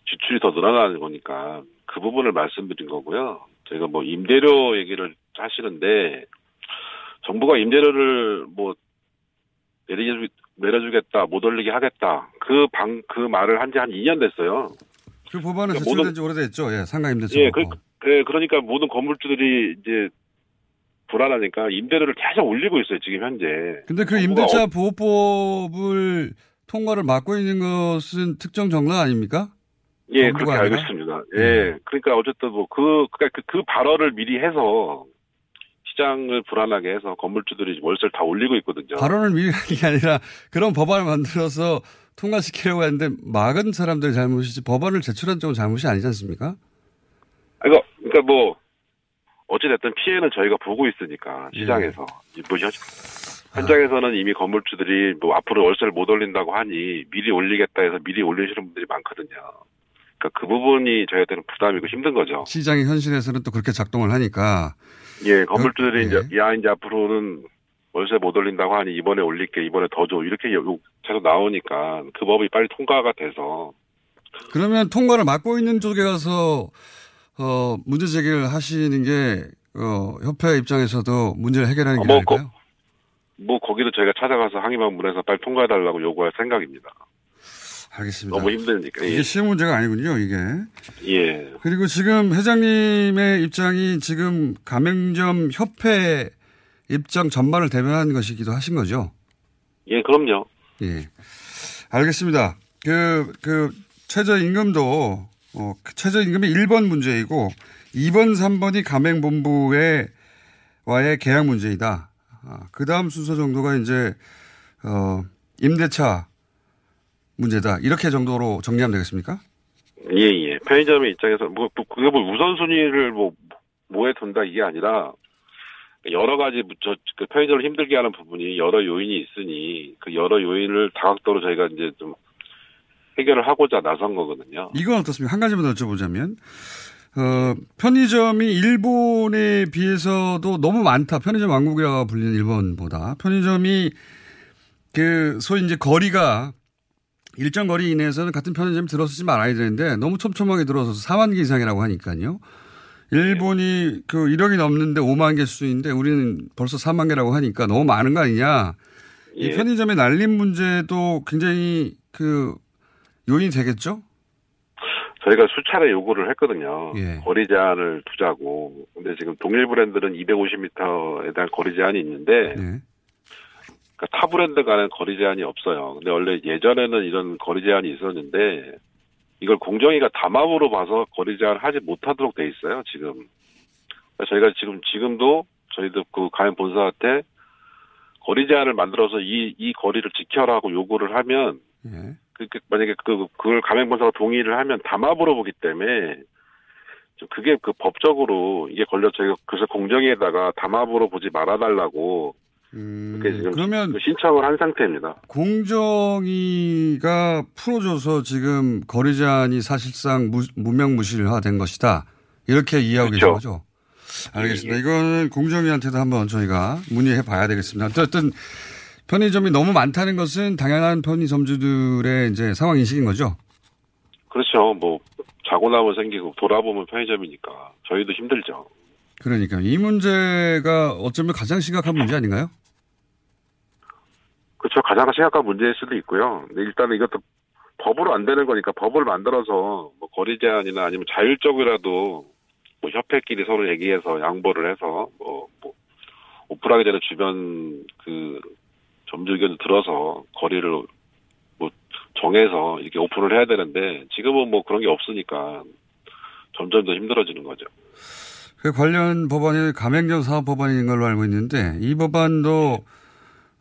지출이 더 늘어나는 거니까 그 부분을 말씀드린 거고요. 저희가 뭐 임대료 얘기를 하시는데 정부가 임대료를 뭐 내려주, 내려주겠다, 못 올리게 하겠다. 그 방, 그 말을 한지한 2년 됐어요. 그 법안은 그러니까 제출된 지 오래됐죠. 예, 상가 임대차. 예, 그. 그, 그러니까 모든 건물주들이 이제 불안하니까 임대료를 계속 올리고 있어요, 지금 현재. 근데 그 정부가 임대차 어- 보호법을 통과를 막고 있는 것은 특정 정당 아닙니까? 예, 그렇게 알고 아니라? 있습니다. 예, 그러니까 어쨌든 뭐 그, 그러니까 그, 그 발언을 미리 해서 시장을 불안하게 해서 건물주들이 월세를 다 올리고 있거든요. 발언을 하는 게 아니라 그런 법안을 만들어서 통과시키려고 했는데 막은 사람들의 잘못이지 법안을 제출한 쪽은 잘못이 아니지 않습니까? 아, 이거, 그러니까 뭐, 어찌됐든 피해는 저희가 보고 있으니까, 시장에서. 뭐, 현, 현장에서는 이미 건물주들이 뭐 앞으로 월세를 못 올린다고 하니 미리 올리겠다 해서 미리 올리시는 분들이 많거든요. 그러니까 그 부분이 저희한테는 부담이고 힘든 거죠. 시장의 현실에서는 또 그렇게 작동을 하니까 예, 건물주들이 그, 이제, 야, 이제 앞으로는 월세 못 올린다고 하니 이번에 올릴게, 이번에 더 줘. 이렇게 요- 계속 나오니까 그 법이 빨리 통과가 돼서 그러면 통과를 막고 있는 쪽에 가서 어, 문제 제기를 하시는 게 어, 협회 입장에서도 문제를 해결하는 게 뭐, 아닐까요? 뭐 거기도 저희가 찾아가서 항의방문해서 빨리 통과해달라고 요구할 생각입니다. 알겠습니다. 너무 힘드니까. 이게 예. 쉬운 문제가 아니군요, 이게. 예. 그리고 지금 회장님의 입장이 지금 가맹점 협회 입장 전반을 대변하는 것이기도 하신 거죠? 예, 그럼요. 예. 알겠습니다. 그, 그, 최저임금도, 어, 그 최저임금이 1번 문제이고, 2번, 3번이 가맹본부의, 와의 계약 문제이다. 아, 그 다음 순서 정도가 이제, 어, 임대차 문제다. 이렇게 정도로 정리하면 되겠습니까? 예, 예. 편의점의 입장에서, 뭐, 뭐, 그게 뭐 우선순위를 뭐, 뭐에 둔다 이게 아니라, 여러 가지, 저, 그 편의점을 힘들게 하는 부분이 여러 요인이 있으니, 그 여러 요인을 다각도로 저희가 이제 좀 해결을 하고자 나선 거거든요. 이건 어떻습니까? 한 가지만 더 여쭤보자면, 어, 편의점이 일본에 비해서도 너무 많다. 편의점 왕국이라고 불리는 일본보다. 편의점이 그, 소위 이제 거리가 일정 거리 이내에서는 같은 편의점 들어서지 말아야 되는데 너무 촘촘하게 들어서서 4만 개 이상이라고 하니까요. 일본이 그 1억이 넘는데 5만 개 수준인데 우리는 벌써 4만 개라고 하니까 너무 많은 거 아니냐. 이 예. 편의점의 날림 문제도 굉장히 그 요인이 되겠죠? 저희가 수차례 요구를 했거든요. 예. 거리 제한을 두자고. 근데 지금 동일 브랜드는 250m에 대한 거리 제한이 있는데, 네. 그러니까 타 브랜드 간은 거리 제한이 없어요. 근데 원래 예전에는 이런 거리 제한이 있었는데, 이걸 공정위가 담합으로 봐서 거리 제한을 하지 못하도록 돼 있어요, 지금. 그러니까 저희가 지금, 지금도 저희도 그 가연 본사한테 거리 제한을 만들어서 이, 이 거리를 지켜라고 요구를 하면, 예. 그, 그 만약에 그, 그걸 가맹본사가 동의를 하면 담합으로 보기 때문에, 좀 그게 그 법적으로 이게 걸려 저희가 그래서 공정위에다가 담합으로 보지 말아달라고 음, 그러면 그 신청을 한 상태입니다. 공정위가 풀어줘서 지금 거리 제한이 사실상 무, 무명무실화된 것이다. 이렇게 이해하고 계신 그렇죠. 거죠? 알겠습니다. 이거는 공정위한테도 한번 저희가 문의해 봐야 되겠습니다. 어쨌든 편의점이 너무 많다는 것은 당연한 편의점주들의 이제 상황 인식인 거죠? 그렇죠. 뭐 자고 나면 생기고 돌아보면 편의점이니까 저희도 힘들죠. 그러니까 이 문제가 어쩌면 가장 심각한 문제 아닌가요? 그렇죠. 가장 심각한 문제일 수도 있고요. 일단은 이것도 법으로 안 되는 거니까 법을 만들어서 뭐 거리 제한이나 아니면 자율적이라도 뭐 협회끼리 서로 얘기해서 양보를 해서 뭐, 뭐 오픈하기 전에 주변 그 점주 의견을 들어서 거리를 뭐 정해서 이렇게 오픈을 해야 되는데 지금은 뭐 그런 게 없으니까 점점 더 힘들어지는 거죠. 그 관련 법안이 가맹점 사업 법안인 걸로 알고 있는데 이 법안도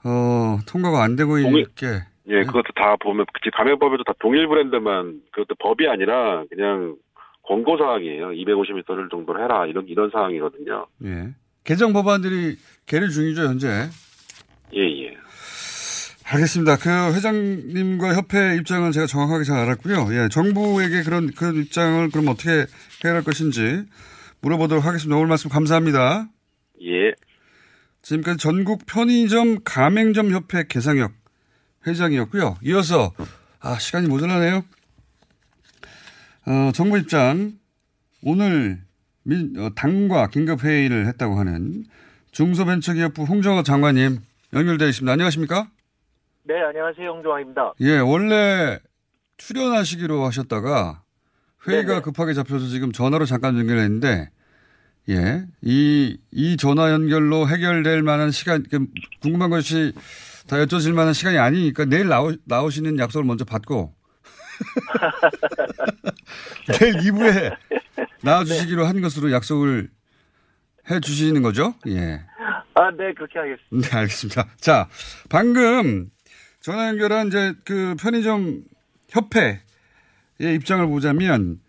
어, 통과가 안 되고 동의- 있게 예, 그것도 다 보면 그 가맹법에도 다 동일 브랜드만 그것도 법이 아니라 그냥 권고 사항이에요. 250m를 정도로 해라 이런 이런 사항이거든요. 예. 개정 법안들이 계류 중이죠 현재. 예, 예. 알겠습니다. 그 회장님과 협회 입장은 제가 정확하게 잘 알았고요. 예, 정부에게 그런 그런 입장을 그럼 어떻게 해결할 것인지 물어보도록 하겠습니다. 오늘 말씀 감사합니다. 예. 지금까지 전국 편의점 가맹점 협회 개상혁 회장이었고요. 이어서 아 시간이 모자라네요. 어, 정부 입장 오늘 민, 어, 당과 긴급 회의를 했다고 하는 중소벤처기업부 홍정호 장관님 연결되어 있습니다. 안녕하십니까? 네, 안녕하세요. 홍종환입니다. 예, 원래 출연하시기로 하셨다가 회의가 네네. 급하게 잡혀서 지금 전화로 잠깐 연결했는데 예, 이, 이 전화 연결로 해결될 만한 시간, 그 궁금한 것이 다 여쭤질 만한 시간이 아니니까 내일 나오, 나오시는 약속을 먼저 받고 내일 2부에 나와주시기로 한 것으로 약속을 해 주시는 거죠? 예. 아, 네, 그렇게 하겠습니다. 네, 알겠습니다. 자, 방금 전화 연결한 이제 그 편의점 협회의 입장을 보자면,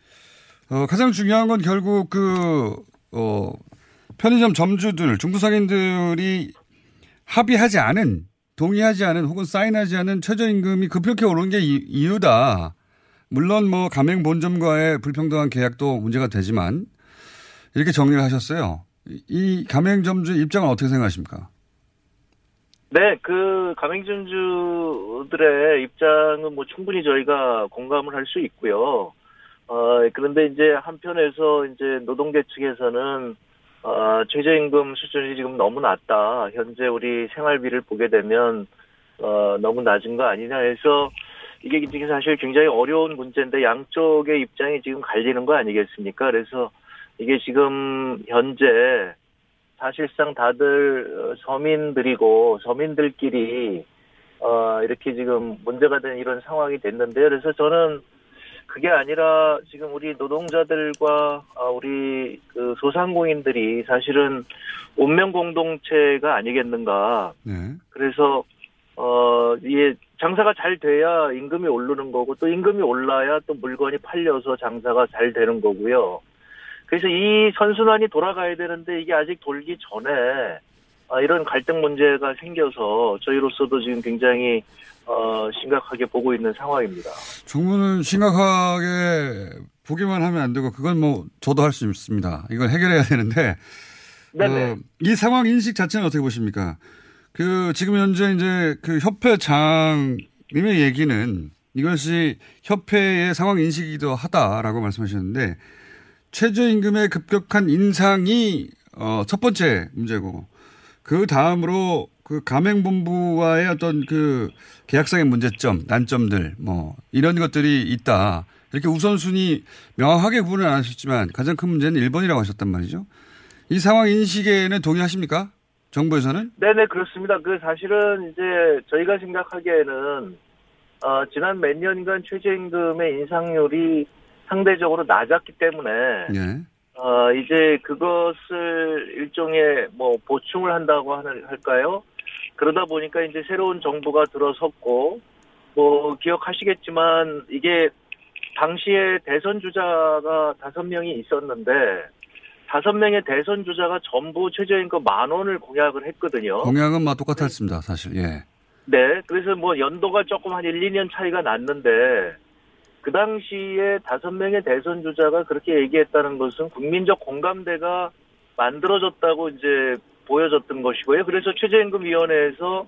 어, 가장 중요한 건 결국 그, 어, 편의점 점주들, 중소상인들이 합의하지 않은, 동의하지 않은 혹은 사인하지 않은 최저임금이 급격히 오른 게 이, 이유다. 물론 뭐 가맹 본점과의 불평등한 계약도 문제가 되지만 이렇게 정리를 하셨어요. 이- 이 가맹점주 입장은 어떻게 생각하십니까? 네, 그 가맹점주들의 입장은 뭐 충분히 저희가 공감을 할 수 있고요. 어, 그런데 이제 한편에서 이제 노동계 측에서는 어, 최저임금 수준이 지금 너무 낮다. 현재 우리 생활비를 보게 되면 어, 너무 낮은 거 아니냐 해서 이게 사실 굉장히 어려운 문제인데 양쪽의 입장이 지금 갈리는 거 아니겠습니까? 그래서 이게 지금 현재 사실상 다들 어, 서민들이고 서민들끼리 어 이렇게 지금 문제가 된 이런 상황이 됐는데요. 그래서 저는 그게 아니라 지금 우리 노동자들과 아, 우리 그 소상공인들이 사실은 운명 공동체가 아니겠는가. 네. 그래서 어 이게 장사가 잘 돼야 임금이 오르는 거고 또 임금이 올라야 또 물건이 팔려서 장사가 잘 되는 거고요. 그래서 이 선순환이 돌아가야 되는데 이게 아직 돌기 전에 아, 이런 갈등 문제가 생겨서 저희로서도 지금 굉장히 어, 심각하게 보고 있는 상황입니다. 정부는 심각하게 보기만 하면 안 되고 그건 뭐 저도 할 수 있습니다. 이걸 해결해야 되는데. 어, 이 상황 인식 자체는 어떻게 보십니까? 그 지금 현재 이제 그 협회장님의 얘기는 이것이 협회의 상황 인식이기도 하다라고 말씀하셨는데 최저임금의 급격한 인상이 어, 첫 번째 문제고 그 다음으로 그 가맹본부와의 어떤 그 계약상의 문제점, 난점들 뭐 이런 것들이 있다. 이렇게 우선순위 명확하게 구분을 안 하셨지만 가장 큰 문제는 1번이라고 하셨단 말이죠. 이 상황 인식에는 동의하십니까? 정부에서는? 네네 그렇습니다. 그 사실은 이제 저희가 생각하기에는 어, 지난 몇 년간 최저임금의 인상률이 상대적으로 낮았기 때문에 예. 어, 이제 그것을 일종의 뭐 보충을 한다고 하는, 할까요? 그러다 보니까 이제 새로운 정부가 들어섰고, 뭐 기억하시겠지만 이게 당시에 대선 주자가 다섯 명이 있었는데, 다섯 명의 대선 주자가 전부 최저임금 만 원을 공약을 했거든요. 공약은 막 똑같았습니다, 사실. 예. 네, 그래서 뭐 연도가 조금 한 1, 2년 차이가 났는데, 그 당시에 다섯 명의 대선 주자가 그렇게 얘기했다는 것은 국민적 공감대가 만들어졌다고 이제 보여졌던 것이고요. 그래서 최저임금위원회에서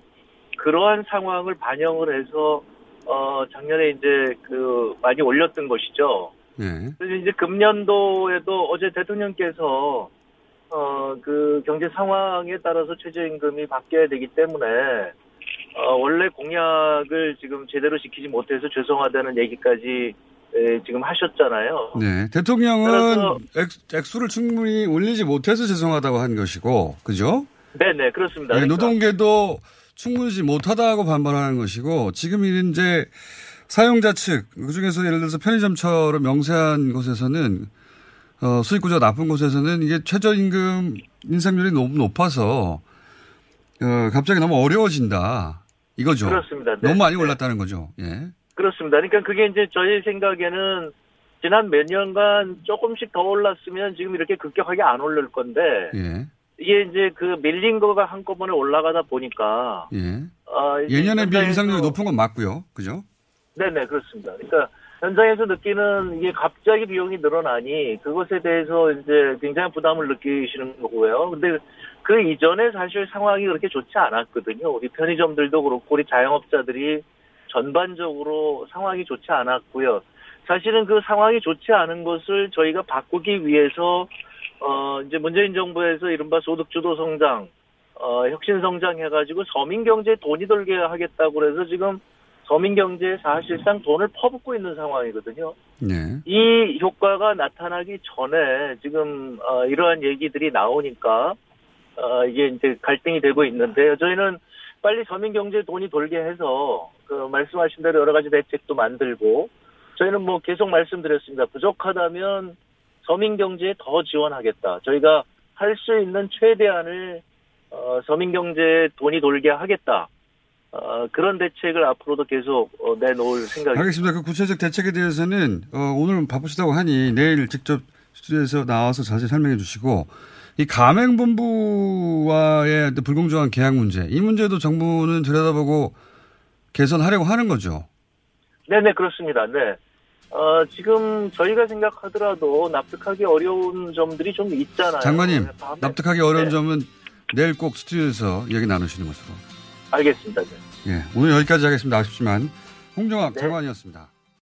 그러한 상황을 반영을 해서 어 작년에 이제 그 많이 올렸던 것이죠. 예. 그래서 이제 금년도에도 어제 대통령께서 어 그 경제 상황에 따라서 최저임금이 바뀌어야 되기 때문에 어, 원래 공약을 지금 제대로 지키지 못해서 죄송하다는 얘기까지 에, 지금 하셨잖아요. 네. 대통령은 액, 액수를 충분히 올리지 못해서 죄송하다고 한 것이고, 그죠? 네네 그렇습니다. 네, 그러니까 노동계도 충분히 못하다고 반발하는 것이고, 지금 이제 사용자 측, 그 중에서 예를 들어서 편의점처럼 명세한 곳에서는, 어, 수익 구조가 나쁜 곳에서는 이게 최저임금 인상률이 너무 높아서, 어, 갑자기 너무 어려워진다. 이거죠. 그렇습니다. 네. 너무 많이 올랐다는 거죠. 예. 그렇습니다. 그러니까 그게 이제 저희 생각에는 지난 몇 년간 조금씩 더 올랐으면 지금 이렇게 급격하게 안 오를 건데 예. 이게 이제 그 밀린 거가 한꺼번에 올라가다 보니까 예. 어, 예년에 비해 인상률이 높은 건 맞고요. 그죠? 네네 그렇습니다. 그러니까 현장에서 느끼는 이게 갑자기 비용이 늘어나니 그것에 대해서 이제 굉장히 부담을 느끼시는 거고요. 근데 그 이전에 사실 상황이 그렇게 좋지 않았거든요. 우리 편의점들도 그렇고 우리 자영업자들이 전반적으로 상황이 좋지 않았고요. 사실은 그 상황이 좋지 않은 것을 저희가 바꾸기 위해서 어 이제 문재인 정부에서 이른바 소득 주도 성장, 어 혁신 성장 해가지고 서민 경제에 돈이 돌게 하겠다고 그래서 지금 서민 경제에 사실상 돈을 퍼붓고 있는 상황이거든요. 네. 이 효과가 나타나기 전에 지금 어, 이러한 얘기들이 나오니까 어, 이게 이제 갈등이 되고 있는데요. 저희는 빨리 서민 경제에 돈이 돌게 해서 그 말씀하신 대로 여러 가지 대책도 만들고 저희는 뭐 계속 말씀드렸습니다. 부족하다면 서민 경제에 더 지원하겠다. 저희가 할 수 있는 최대한을 어, 서민 경제에 돈이 돌게 하겠다. 어, 그런 대책을 앞으로도 계속 어, 내놓을 생각입니다. 알겠습니다. 그 구체적 대책에 대해서는 어, 오늘 바쁘시다고 하니 내일 직접 스튜디오에서 나와서 자세히 설명해 주시고 이 가맹본부와의 불공정한 계약 문제 이 문제도 정부는 들여다보고 개선하려고 하는 거죠. 네네 그렇습니다. 네. 어, 지금 저희가 생각하더라도 납득하기 어려운 점들이 좀 있잖아요. 장관님 다음에- 납득하기 어려운 네, 점은 내일 꼭 스튜디오에서 얘기 나누시는 것으로. 알겠습니다. 네. 예, 오늘 여기까지 하겠습니다. 아쉽지만 홍정학 장관이었습니다.